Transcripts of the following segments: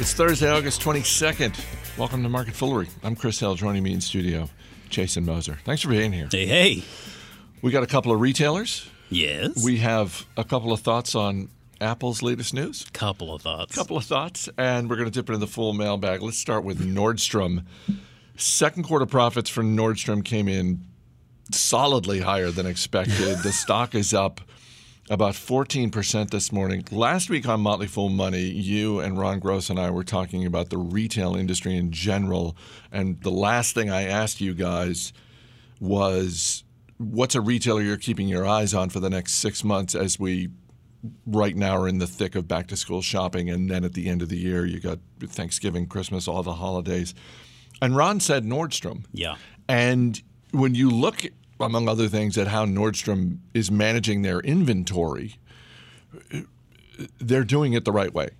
It's Thursday, August 22nd. Welcome to Market Foolery. I'm Chris Hill. Joining me in studio, Jason Moser. Thanks for being here. Hey, hey. We got a couple of retailers. Yes. We have a couple of thoughts on Apple's latest news. couple of thoughts. couple of thoughts, and we're going to dip into the full mailbag. Let's start with Nordstrom. Second quarter profits for Nordstrom came in solidly higher than expected. the stock is up about 14% this morning. Last week on Motley Fool Money, you and Ron Gross and I were talking about the retail industry in general. And the last thing I asked you guys was what's a retailer you're keeping your eyes on for the next six months as we right now are in the thick of back to school shopping. And then at the end of the year, you got Thanksgiving, Christmas, all the holidays. And Ron said Nordstrom. Yeah. And when you look, among other things, at how Nordstrom is managing their inventory, they're doing it the right way.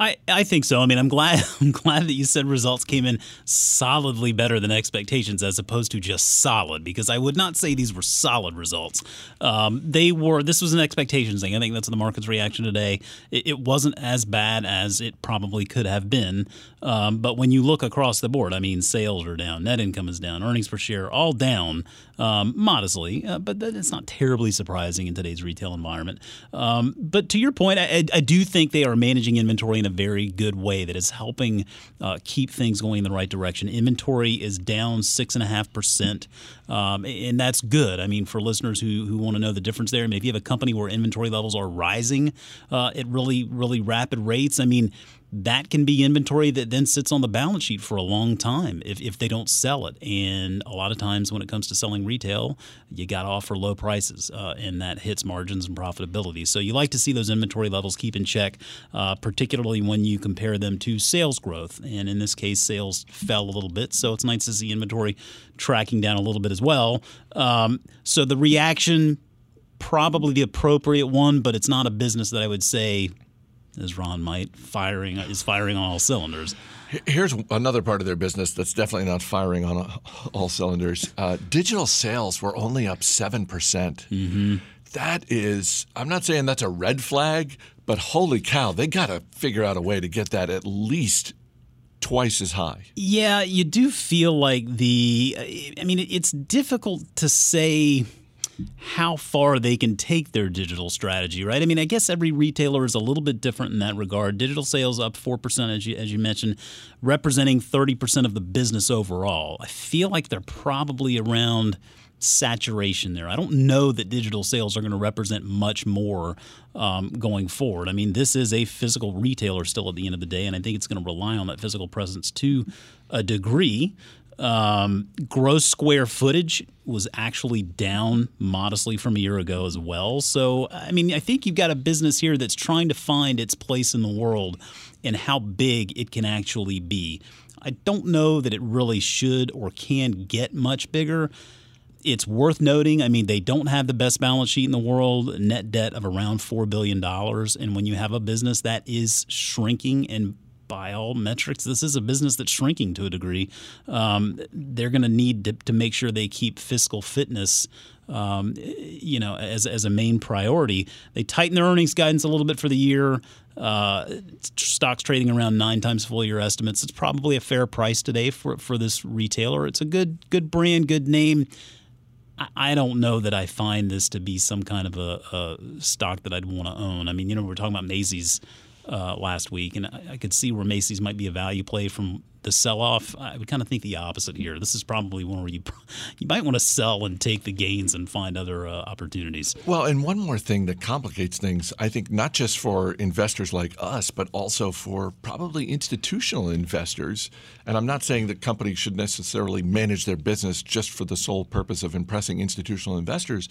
I, I think so. I mean, I'm glad I'm glad that you said results came in solidly better than expectations, as opposed to just solid. Because I would not say these were solid results. Um, they were. This was an expectations thing. I think that's the market's reaction today. It, it wasn't as bad as it probably could have been. Um, but when you look across the board, I mean, sales are down, net income is down, earnings per share all down um, modestly, uh, but it's not terribly surprising in today's retail environment. Um, but to your point, I, I, do think they are managing inventory in a very good way that is helping uh, keep things going in the right direction. Inventory is down six and a half percent, um, and that's good. I mean, for listeners who who want to know the difference there, I mean, if you have a company where inventory levels are rising uh, at really really rapid rates, I mean that can be inventory that then sits on the balance sheet for a long time if, if they don't sell it. And a lot of times when it comes to selling retail, you got to offer low prices, uh, and that hits margins and profitability. So you like to see those inventory levels keep in check, uh, particularly when you compare them to sales growth. And in this case, sales fell a little bit, so it's nice to see inventory tracking down a little bit as well. Um, so the reaction, probably the appropriate one, but it's not a business that I would say as Ron might, firing is firing on all cylinders. Here's another part of their business that's definitely not firing on all cylinders. Uh, digital sales were only up 7%. mm-hmm. That is, I'm not saying that's a red flag, but holy cow, they got to figure out a way to get that at least twice as high. Yeah, you do feel like the, I mean, it's difficult to say how far they can take their digital strategy, right? I mean, I guess every retailer is a little bit different in that regard. Digital sales up 4%, as you, as you mentioned, representing 30% of the business overall. I feel like they're probably around saturation there. I don't know that digital sales are going to represent much more um, going forward. I mean, this is a physical retailer still at the end of the day, and I think it's going to rely on that physical presence to a degree. Um, gross square footage was actually down modestly from a year ago as well. So, I mean, I think you've got a business here that's trying to find its place in the world and how big it can actually be. I don't know that it really should or can get much bigger. It's worth noting, I mean, they don't have the best balance sheet in the world, net debt of around $4 billion. And when you have a business that is shrinking and by all metrics, this is a business that's shrinking to a degree. Um, they're going to need to make sure they keep fiscal fitness. Um, you know, as, as a main priority, they tighten their earnings guidance a little bit for the year. Uh, stocks trading around nine times full year estimates. It's probably a fair price today for for this retailer. It's a good good brand, good name. I don't know that I find this to be some kind of a, a stock that I'd want to own. I mean, you know, we're talking about Macy's uh, last week, and I, I, could see where Macy's might be a value play from the sell-off. I would kind of think the opposite here. This is probably one where you you might want to sell and take the gains and find other uh, opportunities. Well, and one more thing that complicates things, I think, not just for investors like us, but also for probably institutional investors. And I'm not saying that companies should necessarily manage their business just for the sole purpose of impressing institutional investors.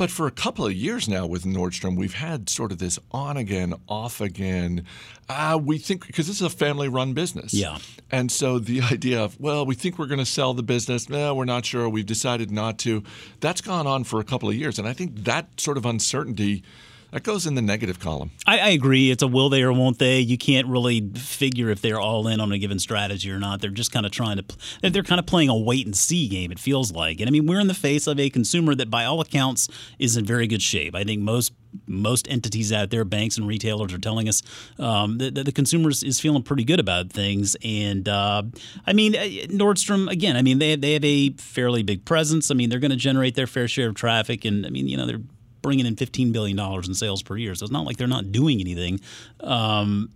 But for a couple of years now with Nordstrom, we've had sort of this on again, off again. Uh, we think because this is a family run business. Yeah. And so the idea of, well, we think we're going to sell the business. No, we're not sure. We've decided not to. That's gone on for a couple of years. And I think that sort of uncertainty that goes in the negative column. I, I, agree. It's a will they or won't they. You can't really figure if they're all in on a given strategy or not. They're just kind of trying to. They're kind of playing a wait and see game. It feels like, and I mean, we're in the face of a consumer that, by all accounts, is in very good shape. I think most most entities out there, banks and retailers, are telling us um, that, that, the consumer is feeling pretty good about things. And uh, I mean, uh, Nordstrom again. I mean, they they have a fairly big presence. I mean, they're going to generate their fair share of traffic, and I mean, you know, they're bringing in $15 billion in sales per year. So it's not like they're not doing anything. Um,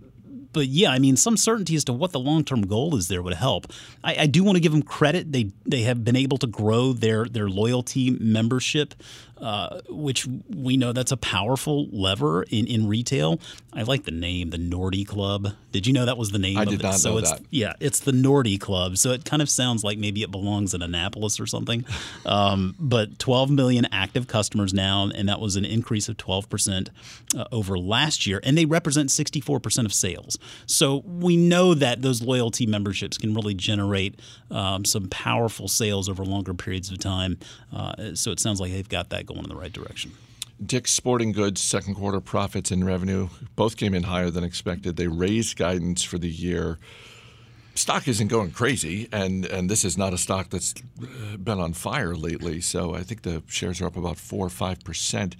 but yeah, I mean, some certainty as to what the long term goal is there would help. I, I, do want to give them credit; they they have been able to grow their their loyalty membership uh, which we know that's a powerful lever in, in retail. I like the name, the Nordy Club. Did you know that was the name? I of did it? not so know it's, that. Yeah, it's the Nordy Club. So it kind of sounds like maybe it belongs in Annapolis or something. Um, but 12 million active customers now, and that was an increase of 12 percent uh, over last year, and they represent 64 percent of sales. So we know that those loyalty memberships can really generate um, some powerful sales over longer periods of time. Uh, so it sounds like they've got that going in the right direction. Dick's Sporting Goods second quarter profits and revenue both came in higher than expected. They raised guidance for the year. Stock isn't going crazy, and, and this is not a stock that's uh, been on fire lately. So I think the shares are up about four or five percent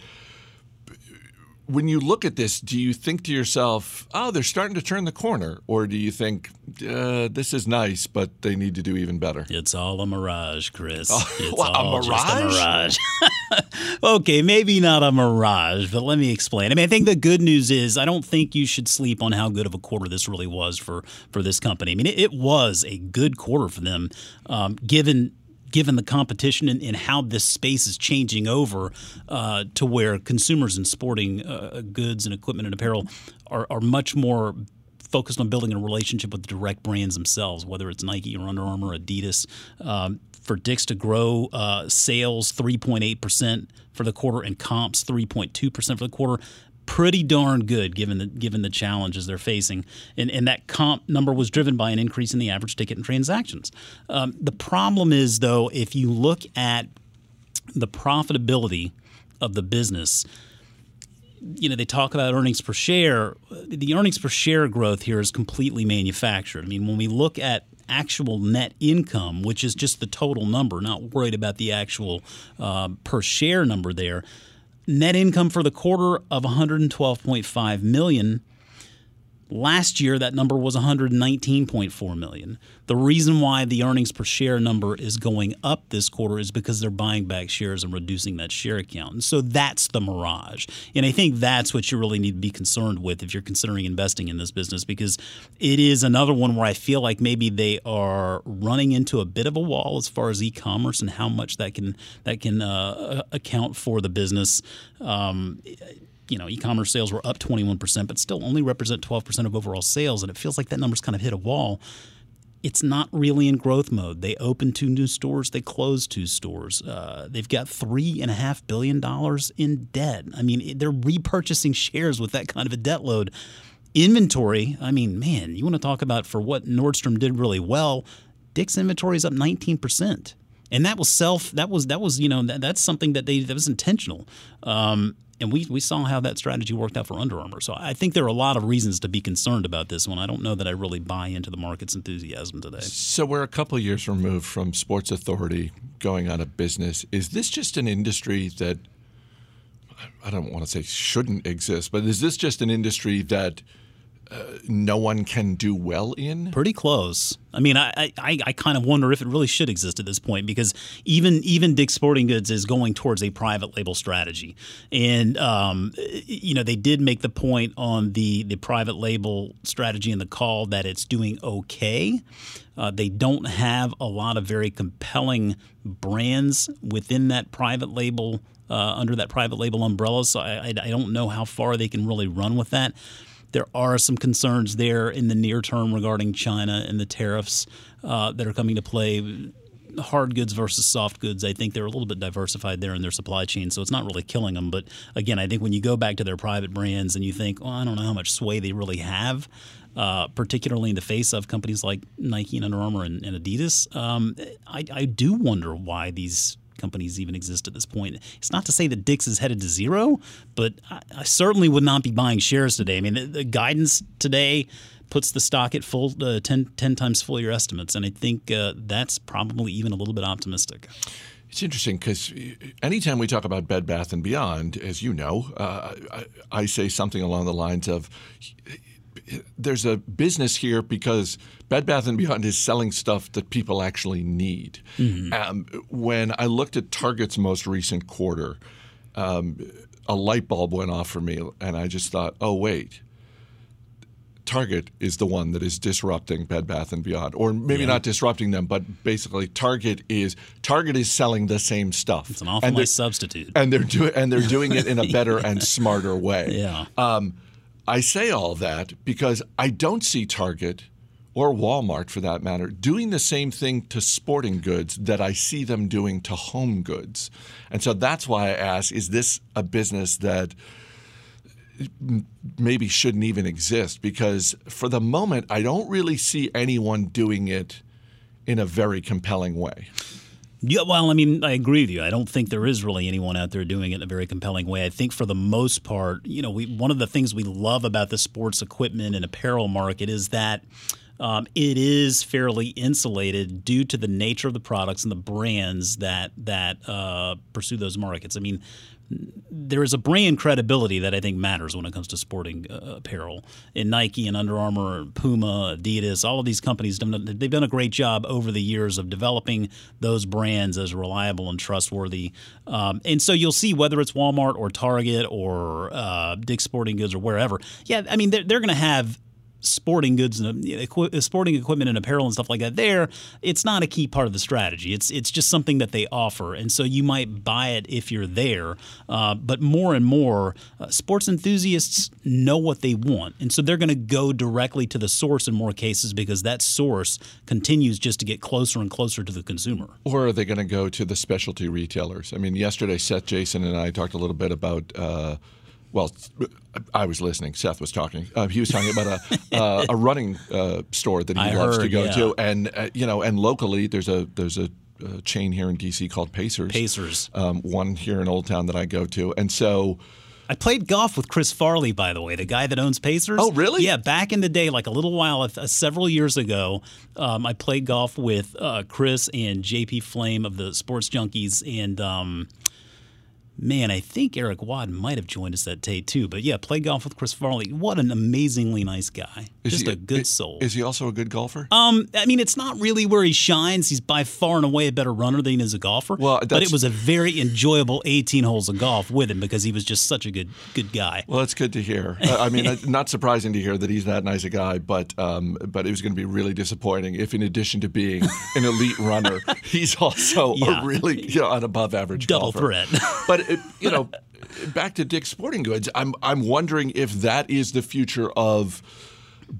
when you look at this, do you think to yourself, "Oh, they're starting to turn the corner," or do you think uh, this is nice, but they need to do even better? It's all a mirage, Chris. Oh, it's well, all a just a mirage? mirage. okay, maybe not a mirage, but let me explain. I mean, I think the good news is I don't think you should sleep on how good of a quarter this really was for for this company. I mean, it, it was a good quarter for them, um, given given the competition and, and, how this space is changing over uh, to where consumers in sporting uh, goods and equipment and apparel are, are much more focused on building a relationship with the direct brands themselves, whether it's Nike or Under Armour, Adidas. Um, for Dick's to grow uh, sales 3.8% for the quarter and comps 3.2% for the quarter pretty darn good given the given the challenges they're facing. And, and that comp number was driven by an increase in the average ticket and transactions. Um, the problem is though, if you look at the profitability of the business, you know, they talk about earnings per share. The earnings per share growth here is completely manufactured. I mean, when we look at actual net income, which is just the total number, not worried about the actual uh, per share number there, net income for the quarter of 112.5 million Last year, that number was 119.4 million. The reason why the earnings per share number is going up this quarter is because they're buying back shares and reducing that share account. And so that's the mirage. And I think that's what you really need to be concerned with if you're considering investing in this business because it is another one where I feel like maybe they are running into a bit of a wall as far as e-commerce and how much that can that can uh, account for the business. Um, you know, e-commerce sales were up 21%, but still only represent 12% of overall sales. And it feels like that number's kind of hit a wall. It's not really in growth mode. They opened two new stores, they closed two stores. Uh, they've got three and a half billion dollars in debt. I mean, they're repurchasing shares with that kind of a debt load. Inventory, I mean, man, you want to talk about for what Nordstrom did really well. Dick's inventory is up 19% and that was self that was that was you know that, that's something that they that was intentional um, and we, we saw how that strategy worked out for Under Armour. So I think there are a lot of reasons to be concerned about this one. I don't know that I really buy into the market's enthusiasm today. So we're a couple years removed from Sports Authority going out of business. Is this just an industry that I don't want to say shouldn't exist, but is this just an industry that – no one can do well in? Pretty close. I mean, I, I, I kind of wonder if it really should exist at this point because even even Dick's Sporting Goods is going towards a private label strategy, and um, you know they did make the point on the the private label strategy in the call that it's doing okay. Uh, they don't have a lot of very compelling brands within that private label uh, under that private label umbrella, so I, I don't know how far they can really run with that. There are some concerns there in the near term regarding China and the tariffs uh, that are coming to play. Hard goods versus soft goods, I think they're a little bit diversified there in their supply chain, so it's not really killing them. But again, I think when you go back to their private brands and you think, well, I don't know how much sway they really have, uh, particularly in the face of companies like Nike and Under Armour and, and Adidas, um, I, I, do wonder why these companies even exist at this point. It's not to say that Dick's is headed to zero, but I, I certainly would not be buying shares today. I mean, the, the guidance today puts the stock at full uh, 10, 10 times full year estimates, and I think uh, that's probably even a little bit optimistic. It's interesting because anytime we talk about Bed Bath and Beyond, as you know, uh, I, I, say something along the lines of, "There's a business here because Bed Bath and Beyond is selling stuff that people actually need." Mm-hmm. Um, when I looked at Target's most recent quarter, um, a light bulb went off for me, and I just thought, "Oh wait." Target is the one that is disrupting Bed Bath and Beyond, or maybe yeah. not disrupting them, but basically Target is Target is selling the same stuff. It's an awful nice substitute, and they're doing and they're doing it in a better and smarter way. Yeah. Um, I say all that because I don't see Target or Walmart, for that matter, doing the same thing to sporting goods that I see them doing to home goods, and so that's why I ask: Is this a business that maybe shouldn't even exist because for the moment I don't really see anyone doing it in a very compelling way. Yeah, well, I mean, I agree with you. I don't think there is really anyone out there doing it in a very compelling way. I think for the most part, you know, we one of the things we love about the sports equipment and apparel market is that um, it is fairly insulated due to the nature of the products and the brands that that uh, pursue those markets. I mean, there is a brand credibility that I think matters when it comes to sporting uh, apparel. In Nike and Under Armour, Puma, Adidas, all of these companies they've done a great job over the years of developing those brands as reliable and trustworthy. Um, and so you'll see whether it's Walmart or Target or uh, Dick's Sporting Goods or wherever. Yeah, I mean they're, they're going to have sporting goods and equi- sporting equipment and apparel and stuff like that there it's not a key part of the strategy. It's it's just something that they offer. And so you might buy it if you're there uh, but more and more uh, sports enthusiasts know what they want. And so they're going to go directly to the source in more cases because that source continues just to get closer and closer to the consumer. Or are they going to go to the specialty retailers? I mean yesterday seth jason and i talked a little bit about uh, well, I was listening. Seth was talking. Uh, he was talking about a uh, a running uh, store that he I loves heard, to go yeah. to, and uh, you know, and locally there's a there's a, a chain here in DC called Pacers. Pacers. Um, one here in Old Town that I go to, and so. I played golf with Chris Farley, by the way, the guy that owns Pacers. Oh, really? Yeah, back in the day, like a little while, uh, several years ago, um, I played golf with uh, Chris and JP Flaim of the Sports Junkies, and um, Man, I think Eric Wad might have joined us that day too. But yeah, play golf with Chris Farley. What an amazingly nice guy. Is Just he, a good soul. Is he also a good golfer? Um, I mean, it's not really where he shines. He's by far and away a better runner than he is a golfer. Well, but it was a very enjoyable 18 holes of golf with him because he was just such a good good guy. Well, that's good to hear. I mean, not surprising to hear that he's that nice a guy, but um, but it was going to be really disappointing if, in addition to being an elite runner, he's also yeah. a really you know, an above average double golfer. threat. but you know, back to Dick's Sporting Goods, I'm I'm wondering if that is the future of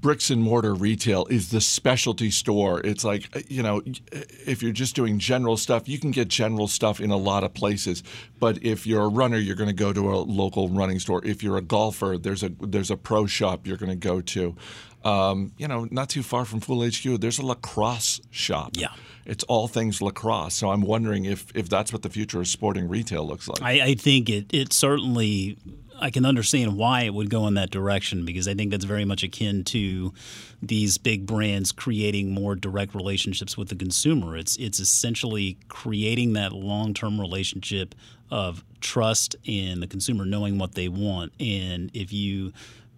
bricks and mortar retail is the specialty store. It's like, you know, if you're just doing general stuff, you can get general stuff in a lot of places. But if you're a runner, you're going to go to a local running store. If you're a golfer, there's a there's a pro shop you're going to go to. Um, you know, not too far from Fool HQ, there's a lacrosse shop. Yeah it's all things lacrosse. So I'm wondering if if that's what the future of sporting retail looks like. I, I think it it certainly I can understand why it would go in that direction because I think that's very much akin to these big brands creating more direct relationships with the consumer. It's it's essentially creating that long term relationship of trust in the consumer knowing what they want. And if you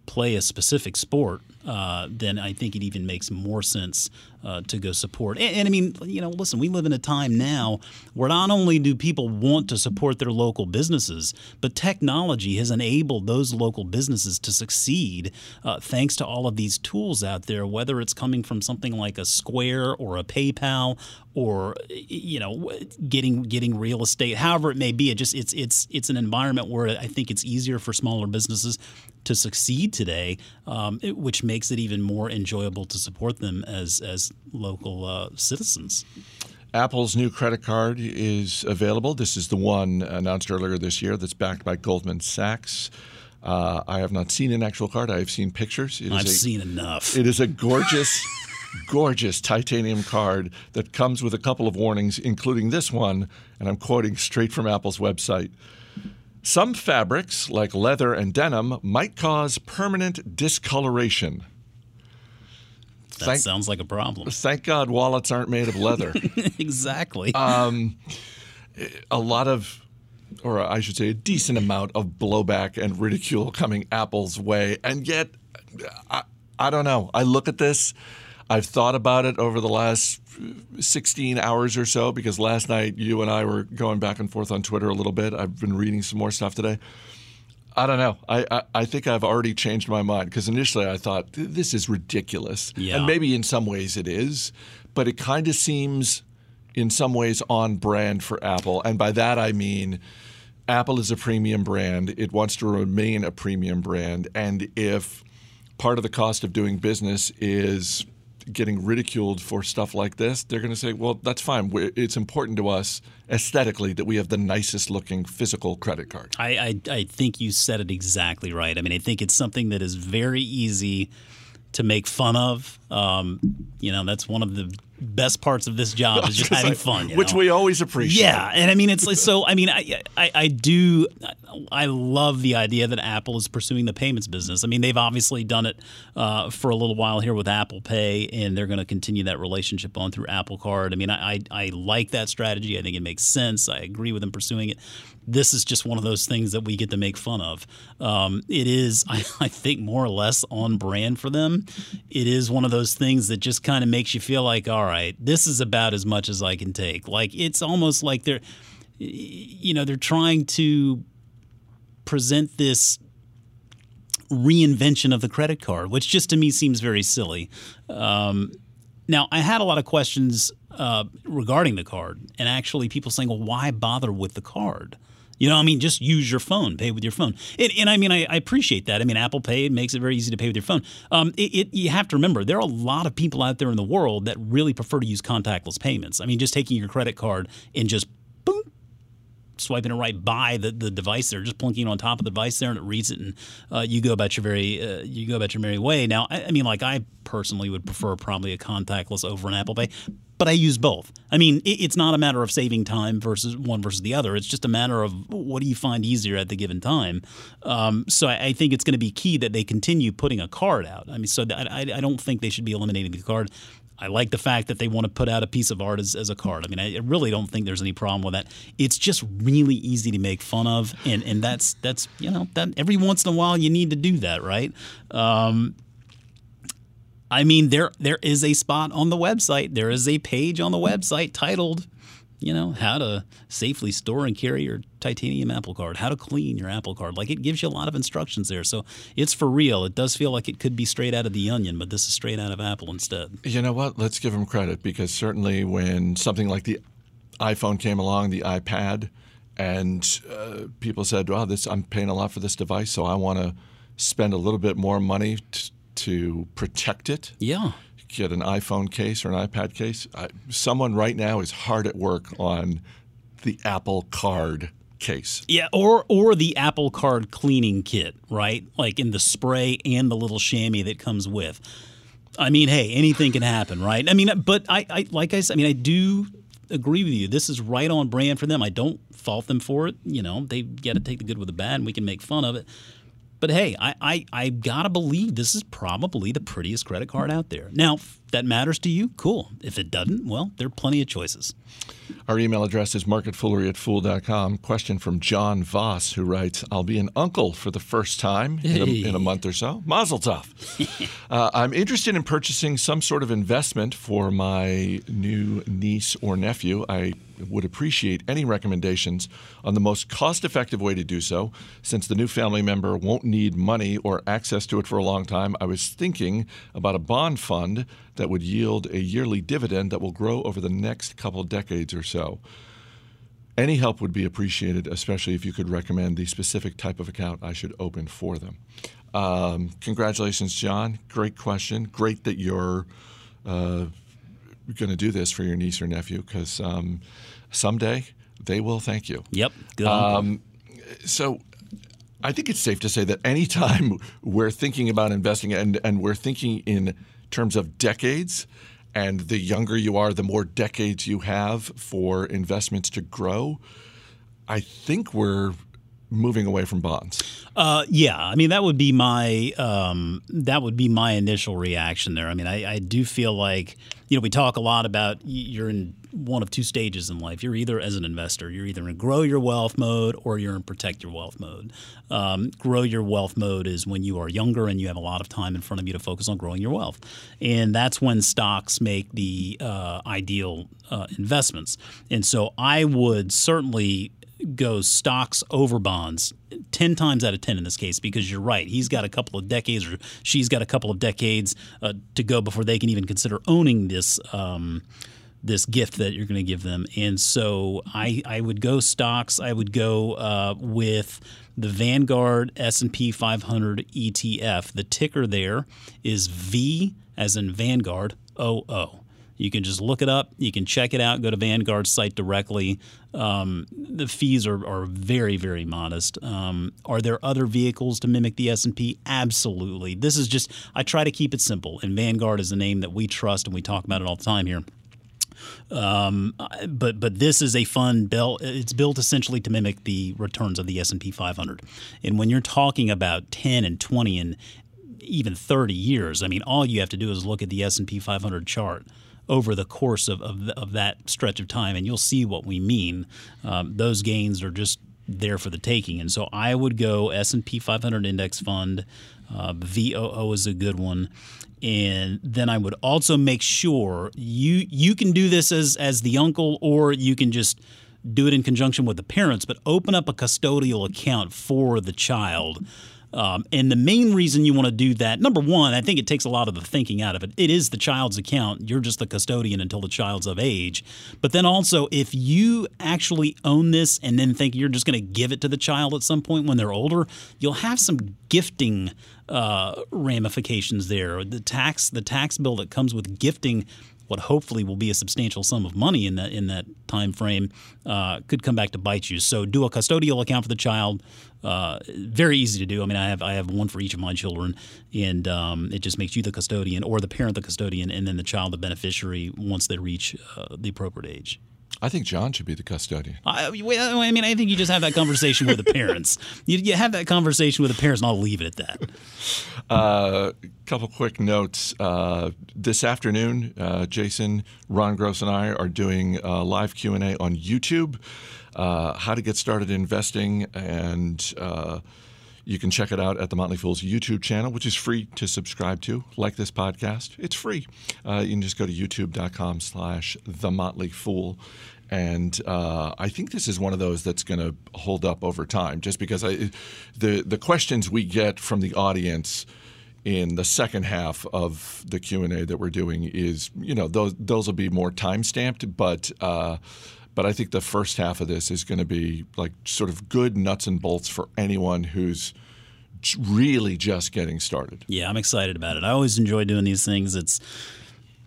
play a specific sport, uh, then I think it even makes more sense uh, to go support. And, and, I mean, you know, listen, we live in a time now where not only do people want to support their local businesses, but technology has enabled those local businesses to succeed uh, thanks to all of these tools out there, whether it's coming from something like a Square or a PayPal or you know getting getting real estate however it may be it just it's it's it's an environment where I think it's easier for smaller businesses to succeed today um, it, which makes it even more enjoyable to support them as as local uh, citizens. Apple's new credit card is available. This is the one announced earlier this year that's backed by Goldman Sachs. Uh, I have not seen an actual card. I have seen pictures. It I've a, seen enough. It is a gorgeous, gorgeous titanium card that comes with a couple of warnings, including this one, and I'm quoting straight from Apple's website. Some fabrics, like leather and denim, might cause permanent discoloration. That thank, sounds like a problem. Thank God wallets aren't made of leather. exactly. Um, a lot of or I should say, a decent amount of blowback and ridicule coming Apple's way. And yet, I, I don't know. I look at this. I've thought about it over the last uh, 16 hours or so because last night you and I were going back and forth on Twitter a little bit. I've been reading some more stuff today. I don't know. I, I, I think I've already changed my mind because initially I thought this is ridiculous. Yeah. And maybe in some ways it is, but it kind of seems in some ways on brand for Apple. And by that I mean Apple is a premium brand. It wants to remain a premium brand. And if part of the cost of doing business is getting ridiculed for stuff like this, they're going to say, well, that's fine. It's important to us aesthetically that we have the nicest looking physical credit card. I, I, I think you said it exactly right. I mean, I think it's something that is very easy to make fun of. Um, you know, that's one of the best parts of this job is just having fun, which know? we always appreciate. Yeah, and I mean it's like so. I mean, I, I I do I love the idea that Apple is pursuing the payments business. I mean, they've obviously done it uh, for a little while here with Apple Pay, and they're going to continue that relationship on through Apple Card. I mean, I, I I like that strategy. I think it makes sense. I agree with them pursuing it this is just one of those things that we get to make fun of. Um, it is, I, I, think, more or less on brand for them. It is one of those things that just kind of makes you feel like, all right, this is about as much as I can take. Like it's almost like they're, you know, they're trying to present this reinvention of the credit card, which just to me seems very silly. Um, now, I had a lot of questions uh, regarding the card, and actually people saying, well, why bother with the card? You know, I mean, just use your phone, pay with your phone. And, and I mean, I, I, appreciate that. I mean, Apple Pay makes it very easy to pay with your phone. Um, it, it, you have to remember, there are a lot of people out there in the world that really prefer to use contactless payments. I mean, just taking your credit card and just boom, swiping it right by the, the device there, just plunking it on top of the device there, and it reads it, and uh, you go about your very uh, you go about your merry way. Now, I, I, mean, like I personally would prefer probably a contactless over an Apple Pay, but I use both. I mean, it, it's not a matter of saving time versus one versus the other. It's just a matter of what do you find easier at the given time. Um, so I, I, think it's going to be key that they continue putting a card out. I mean, so I, I don't think they should be eliminating the card. I like the fact that they want to put out a piece of art as, as a card. I mean, I really don't think there's any problem with that. It's just really easy to make fun of, and and that's that's you know that every once in a while you need to do that, right? Um, I mean, there there is a spot on the website. There is a page on the website titled, you know, how to safely store and carry your titanium Apple Card, how to clean your Apple Card. Like it gives you a lot of instructions there. So it's for real. It does feel like it could be straight out of the onion, but this is straight out of Apple instead. You know what? Let's give them credit because certainly when something like the iPhone came along, the iPad, and uh, people said, "Well, this I'm paying a lot for this device, so I want to spend a little bit more money." T- to protect it. Yeah. Get an iPhone case or an iPad case. I, someone right now is hard at work on the Apple Card case. Yeah, or or the Apple Card cleaning kit, right? Like in the spray and the little chamois that comes with. I mean, hey, anything can happen, right? I mean, but I, I like I said, I mean, I do agree with you. This is right on brand for them. I don't fault them for it. You know, they got to take the good with the bad, and we can make fun of it. But hey, I, I, I gotta believe this is probably the prettiest credit card out there. Now, that matters to you, cool. If it doesn't, well, there are plenty of choices. Our email address is marketfoolery at fool.com. Question from John Voss, who writes I'll be an uncle for the first time in, a, in a month or so. Mazel tov. uh, I'm interested in purchasing some sort of investment for my new niece or nephew. I would appreciate any recommendations on the most cost effective way to do so. Since the new family member won't need money or access to it for a long time, I was thinking about a bond fund that would yield a yearly dividend that will grow over the next couple decades or so. Any help would be appreciated, especially if you could recommend the specific type of account I should open for them. Um, congratulations, John. Great question. Great that you're uh, going to do this for your niece or nephew because um, someday they will thank you. Yep. Good. Um, so I think it's safe to say that anytime we're thinking about investing and, and we're thinking in terms of decades, and the younger you are, the more decades you have for investments to grow. I think we're moving away from bonds? Uh, yeah, I mean that would be my um, that would be my initial reaction there. I mean, I, I do feel like you know we talk a lot about you're in one of two stages in life. You're either as an investor, you're either in grow your wealth mode or you're in protect your wealth mode. Um, grow your wealth mode is when you are younger and you have a lot of time in front of you to focus on growing your wealth, and that's when stocks make the uh, ideal uh, investments. And so I would certainly goes stocks over bonds 10 times out of 10 in this case because you're right he's got a couple of decades or she's got a couple of decades uh, to go before they can even consider owning this um, this gift that you're going to give them. And so I, I would go stocks i would go uh, with the vanguard s&p 500 etf the ticker there is v as in vanguard oo you can just look it up. You can check it out. Go to Vanguard's site directly. Um, the fees are, are very very modest. Um, are there other vehicles to mimic the S and P? Absolutely. This is just I try to keep it simple, and Vanguard is a name that we trust and we talk about it all the time here. Um, but but this is a fund built. It's built essentially to mimic the returns of the S and P 500. And when you're talking about 10 and 20 and even 30 years, I mean, all you have to do is look at the S and P 500 chart over the course of, of, of that stretch of time, and you'll see what we mean. Um, those gains are just there for the taking, and so I would go S and P 500 index fund. Uh, VOO is a good one, and then I would also make sure you you can do this as as the uncle, or you can just do it in conjunction with the parents, but open up a custodial account for the child um, and the main reason you want to do that, number one, I think it takes a lot of the thinking out of it. It is the child's account. You're just the custodian until the child's of age. But then also, if you actually own this and then think you're just going to give it to the child at some point when they're older, you'll have some gifting uh, ramifications there. The tax, the tax bill that comes with gifting what hopefully will be a substantial sum of money in that in that time frame uh, could come back to bite you. So do a custodial account for the child. Uh, very easy to do. I mean, I have I have one for each of my children, and um, it just makes you the custodian or the parent the custodian, and then the child the beneficiary once they reach uh, the appropriate age. I think John should be the custodian. I, I, mean, I think you just have that conversation with the parents. You, you, have that conversation with the parents, and I'll leave it at that. A uh, couple quick notes. Uh, this afternoon, uh, Jason, Ron Gross, and I are doing a live Q and A on YouTube. Uh, how to get started investing and uh, you can check it out at the Motley Fool's YouTube channel, which is free to subscribe to, like this podcast. It's free. Uh, you can just go to youtube.com slash The Motley Fool. And uh, I think this is one of those that's going to hold up over time, just because I, the the questions we get from the audience in the second half of the Q and A that we're doing is, you know, those those will be more time stamped, but. Uh, but I think the first half of this is going to be like sort of good nuts and bolts for anyone who's really just getting started. Yeah, I'm excited about it. I always enjoy doing these things. It's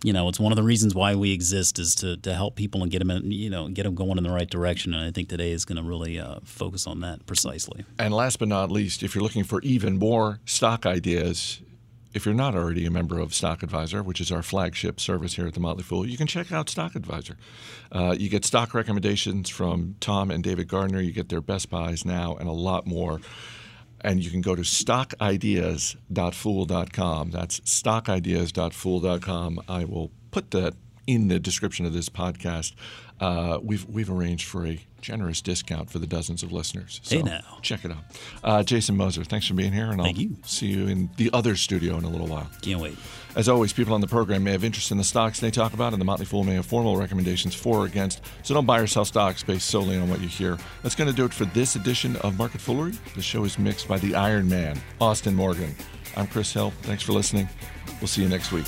you know, it's one of the reasons why we exist is to, to help people and get them, in, you know, get them going in the right direction. And I think today is going to really uh, focus on that precisely. And last but not least, if you're looking for even more stock ideas, if you're not already a member of Stock Advisor, which is our flagship service here at the Motley Fool, you can check out Stock Advisor. Uh, you get stock recommendations from Tom and David Gardner. You get their best buys now and a lot more. And you can go to stockideas.fool.com. That's stockideas.fool.com. I will put that in the description of this podcast. Uh, we've we've arranged for a generous discount for the dozens of listeners. So hey now, check it out. Uh, Jason Moser, thanks for being here, and Thank I'll you. see you in the other studio in a little while. Can't wait. As always, people on the program may have interest in the stocks they talk about, and the Motley Fool may have formal recommendations for or against. So don't buy or sell stocks based solely on what you hear. That's going to do it for this edition of Market Foolery. The show is mixed by the Iron Man, Austin Morgan. I'm Chris Hill. Thanks for listening. We'll see you next week.